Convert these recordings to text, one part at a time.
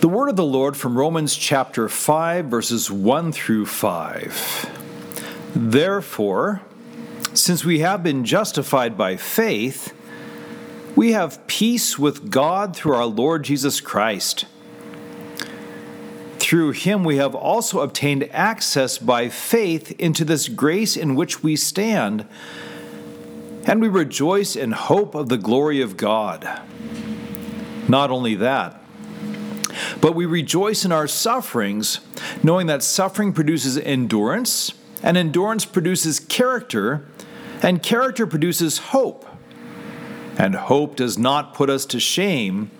The word of the Lord from Romans chapter 5, verses 1 through 5. Therefore, since we have been justified by faith, we have peace with God through our Lord Jesus Christ. Through him we have also obtained access by faith into this grace in which we stand, and we rejoice in hope of the glory of God. Not only that, but we rejoice in our sufferings, knowing that suffering produces endurance, and endurance produces character, and character produces hope. And hope does not put us to shame,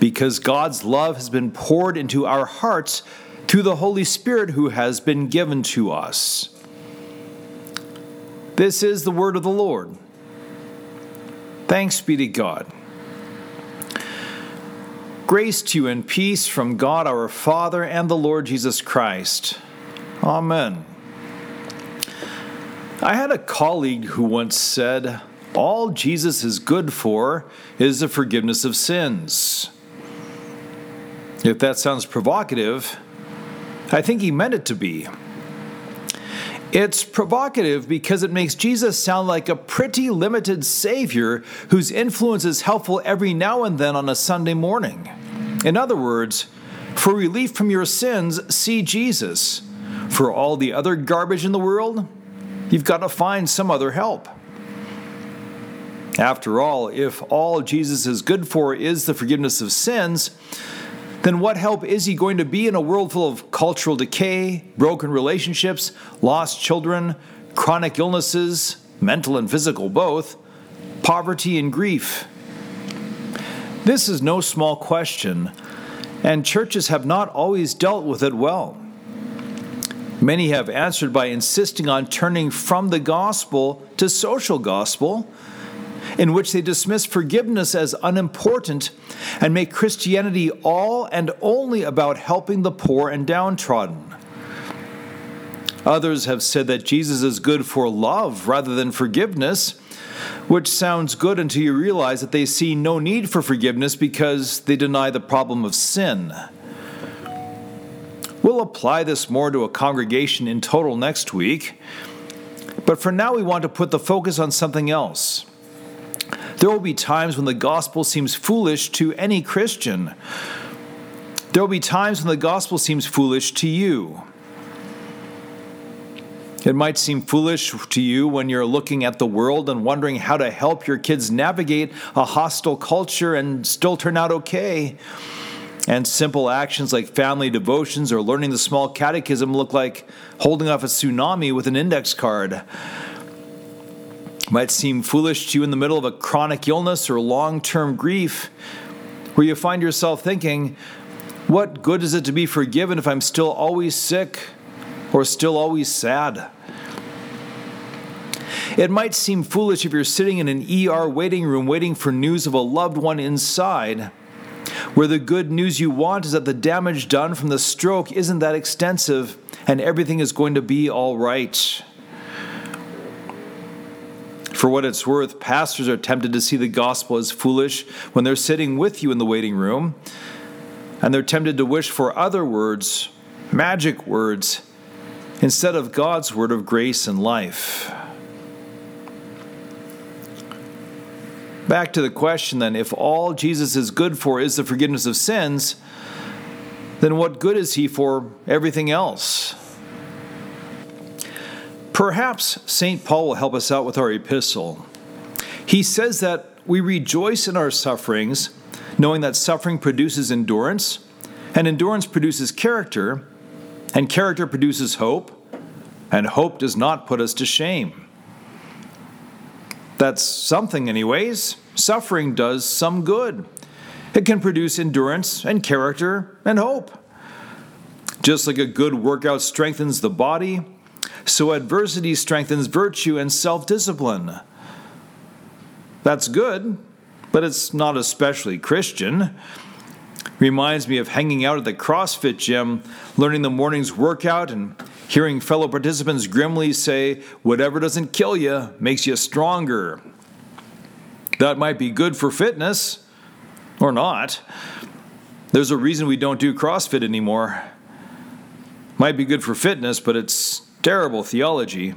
because God's love has been poured into our hearts through the Holy Spirit who has been given to us. This is the word of the Lord. Thanks be to God. Grace to you and peace from God our Father and the Lord Jesus Christ. Amen. I had a colleague who once said, All Jesus is good for is the forgiveness of sins. If that sounds provocative, I think he meant it to be. It's provocative because it makes Jesus sound like a pretty limited Savior whose influence is helpful every now and then on a Sunday morning. In other words, for relief from your sins, see Jesus. For all the other garbage in the world, you've got to find some other help. After all, if all Jesus is good for is the forgiveness of sins, then what help is he going to be in a world full of cultural decay, broken relationships, lost children, chronic illnesses, mental and physical both, poverty and grief? This is no small question, and churches have not always dealt with it well. Many have answered by insisting on turning from the gospel to social gospel in which they dismiss forgiveness as unimportant and make Christianity all and only about helping the poor and downtrodden. Others have said that Jesus is good for love rather than forgiveness, which sounds good until you realize that they see no need for forgiveness because they deny the problem of sin. We'll apply this more to a congregation in total next week, but for now we want to put the focus on something else. There will be times when the gospel seems foolish to any Christian. There will be times when the gospel seems foolish to you. It might seem foolish to you when you're looking at the world and wondering how to help your kids navigate a hostile culture and still turn out okay. And simple actions like family devotions or learning the small catechism look like holding off a tsunami with an index card might seem foolish to you in the middle of a chronic illness or long term grief, where you find yourself thinking, What good is it to be forgiven if I'm still always sick or still always sad? It might seem foolish if you're sitting in an ER waiting room waiting for news of a loved one inside, where the good news you want is that the damage done from the stroke isn't that extensive and everything is going to be all right. For what it's worth, pastors are tempted to see the gospel as foolish when they're sitting with you in the waiting room, and they're tempted to wish for other words, magic words, instead of God's word of grace and life. Back to the question then if all Jesus is good for is the forgiveness of sins, then what good is he for everything else? Perhaps St. Paul will help us out with our epistle. He says that we rejoice in our sufferings, knowing that suffering produces endurance, and endurance produces character, and character produces hope, and hope does not put us to shame. That's something, anyways. Suffering does some good. It can produce endurance and character and hope. Just like a good workout strengthens the body, so adversity strengthens virtue and self discipline. That's good, but it's not especially Christian. Reminds me of hanging out at the CrossFit gym, learning the morning's workout, and hearing fellow participants grimly say, Whatever doesn't kill you makes you stronger. That might be good for fitness, or not. There's a reason we don't do CrossFit anymore. Might be good for fitness, but it's terrible theology.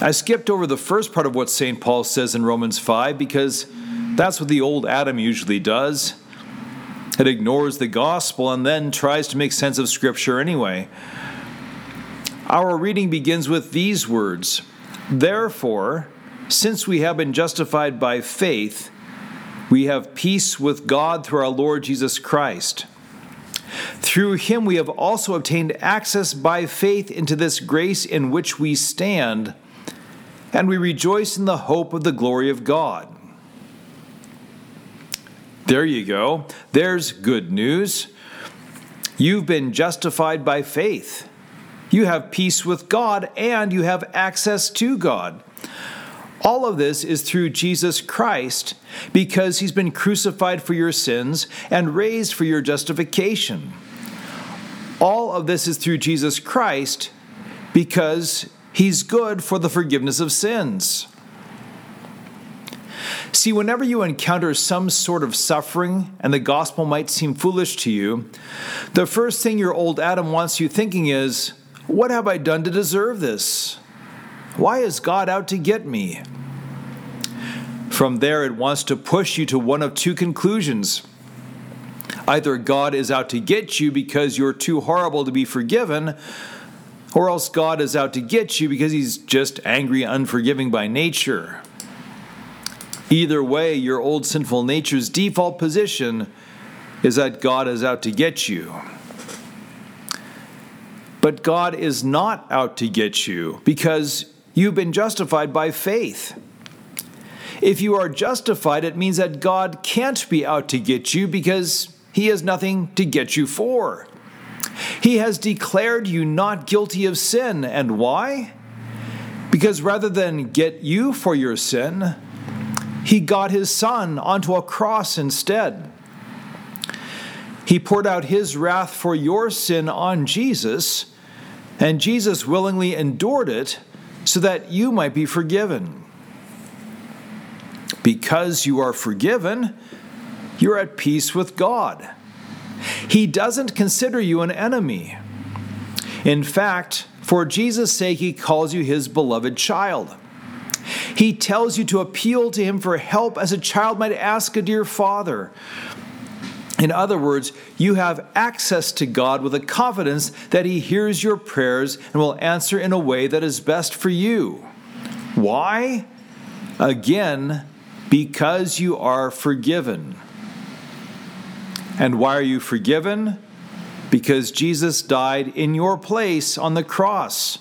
I skipped over the first part of what St. Paul says in Romans 5 because that's what the old Adam usually does. It ignores the gospel and then tries to make sense of Scripture anyway. Our reading begins with these words Therefore, since we have been justified by faith, we have peace with God through our Lord Jesus Christ. Through him we have also obtained access by faith into this grace in which we stand, and we rejoice in the hope of the glory of God. There you go. There's good news. You've been justified by faith. You have peace with God and you have access to God. All of this is through Jesus Christ because he's been crucified for your sins and raised for your justification. All of this is through Jesus Christ because he's good for the forgiveness of sins. See, whenever you encounter some sort of suffering and the gospel might seem foolish to you, the first thing your old Adam wants you thinking is, What have I done to deserve this? Why is God out to get me? From there, it wants to push you to one of two conclusions. Either God is out to get you because you're too horrible to be forgiven, or else God is out to get you because he's just angry, unforgiving by nature. Either way, your old sinful nature's default position is that God is out to get you. But God is not out to get you because you've been justified by faith. If you are justified, it means that God can't be out to get you because he has nothing to get you for. He has declared you not guilty of sin. And why? Because rather than get you for your sin, he got his son onto a cross instead. He poured out his wrath for your sin on Jesus, and Jesus willingly endured it so that you might be forgiven. Because you are forgiven, you're at peace with God. He doesn't consider you an enemy. In fact, for Jesus' sake, he calls you his beloved child. He tells you to appeal to him for help as a child might ask a dear father. In other words, you have access to God with a confidence that He hears your prayers and will answer in a way that is best for you. Why? Again, because you are forgiven. And why are you forgiven? Because Jesus died in your place on the cross.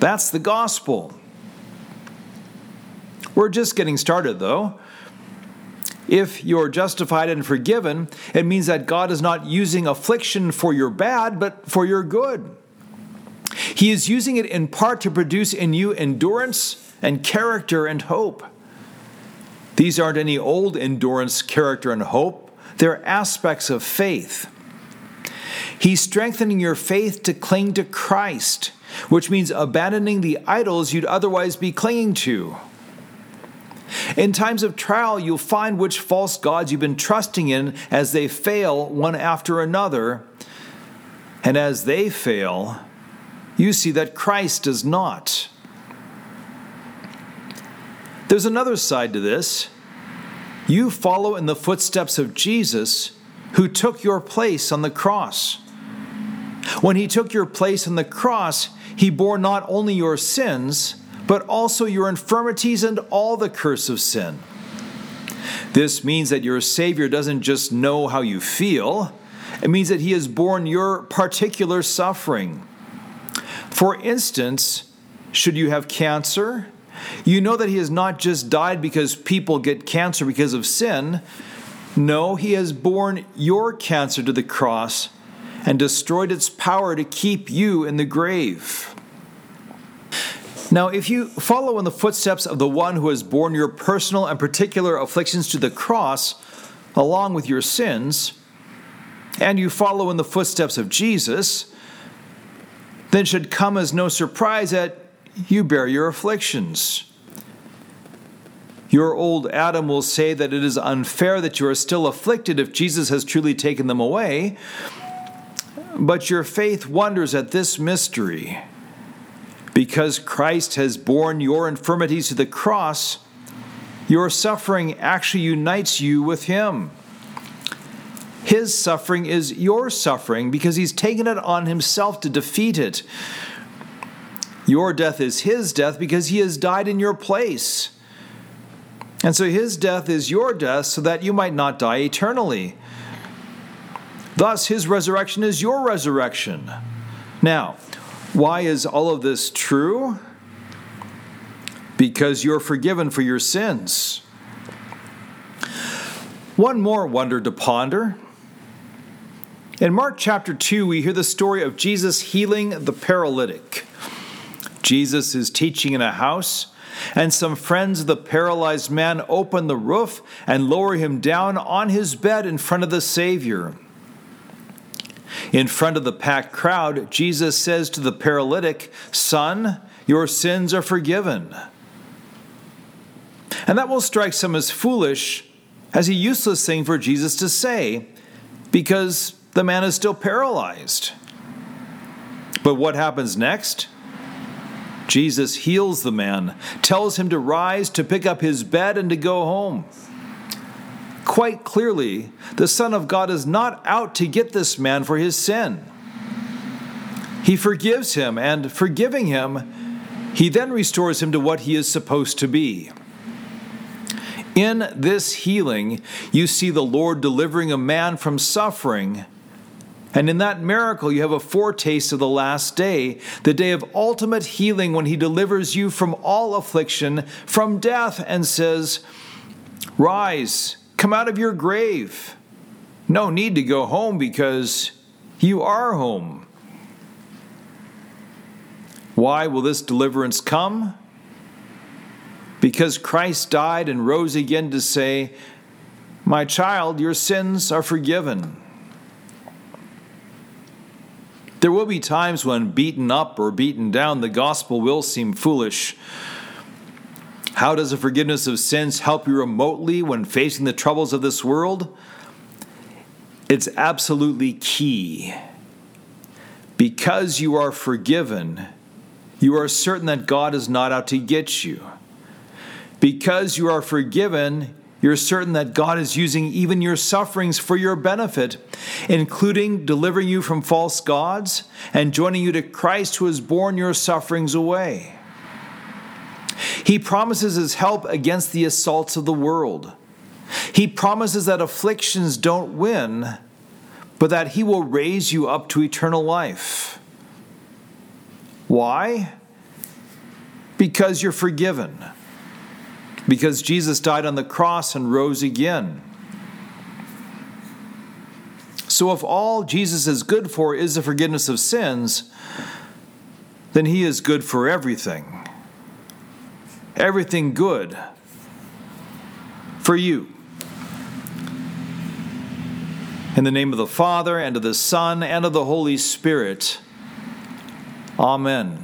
That's the gospel. We're just getting started, though. If you're justified and forgiven, it means that God is not using affliction for your bad, but for your good. He is using it in part to produce in you endurance and character and hope. These aren't any old endurance, character, and hope, they're aspects of faith. He's strengthening your faith to cling to Christ, which means abandoning the idols you'd otherwise be clinging to. In times of trial, you'll find which false gods you've been trusting in as they fail one after another. And as they fail, you see that Christ does not. There's another side to this. You follow in the footsteps of Jesus, who took your place on the cross. When he took your place on the cross, he bore not only your sins, but also your infirmities and all the curse of sin. This means that your Savior doesn't just know how you feel, it means that He has borne your particular suffering. For instance, should you have cancer, you know that He has not just died because people get cancer because of sin. No, He has borne your cancer to the cross and destroyed its power to keep you in the grave. Now, if you follow in the footsteps of the one who has borne your personal and particular afflictions to the cross, along with your sins, and you follow in the footsteps of Jesus, then should come as no surprise that you bear your afflictions. Your old Adam will say that it is unfair that you are still afflicted if Jesus has truly taken them away. But your faith wonders at this mystery. Because Christ has borne your infirmities to the cross, your suffering actually unites you with Him. His suffering is your suffering because He's taken it on Himself to defeat it. Your death is His death because He has died in your place. And so His death is your death so that you might not die eternally. Thus, His resurrection is your resurrection. Now, why is all of this true? because you're forgiven for your sins. One more wonder to ponder. In Mark chapter 2, we hear the story of Jesus healing the paralytic. Jesus is teaching in a house, and some friends of the paralyzed man open the roof and lower him down on his bed in front of the Savior. In front of the packed crowd, Jesus says to the paralytic, Son, your sins are forgiven. And that will strike some as foolish, as a useless thing for Jesus to say, because the man is still paralyzed. But what happens next? Jesus heals the man, tells him to rise, to pick up his bed, and to go home. Quite clearly, the Son of God is not out to get this man for his sin. He forgives him, and forgiving him, he then restores him to what he is supposed to be. In this healing, you see the Lord delivering a man from suffering. And in that miracle, you have a foretaste of the last day, the day of ultimate healing when he delivers you from all affliction, from death, and says, Rise, come out of your grave. No need to go home because you are home. Why will this deliverance come? because Christ died and rose again to say, My child, your sins are forgiven. There will be times when beaten up or beaten down, the gospel will seem foolish. How does the forgiveness of sins help you remotely when facing the troubles of this world? It's absolutely key. Because you are forgiven, you are certain that God is not out to get you. Because you are forgiven, you're certain that God is using even your sufferings for your benefit, including delivering you from false gods and joining you to Christ who has borne your sufferings away. He promises his help against the assaults of the world. He promises that afflictions don't win, but that he will raise you up to eternal life. Why? Because you're forgiven because Jesus died on the cross and rose again. So, if all Jesus is good for is the forgiveness of sins, then he is good for everything. Everything good for you. In the name of the Father, and of the Son, and of the Holy Spirit. Amen.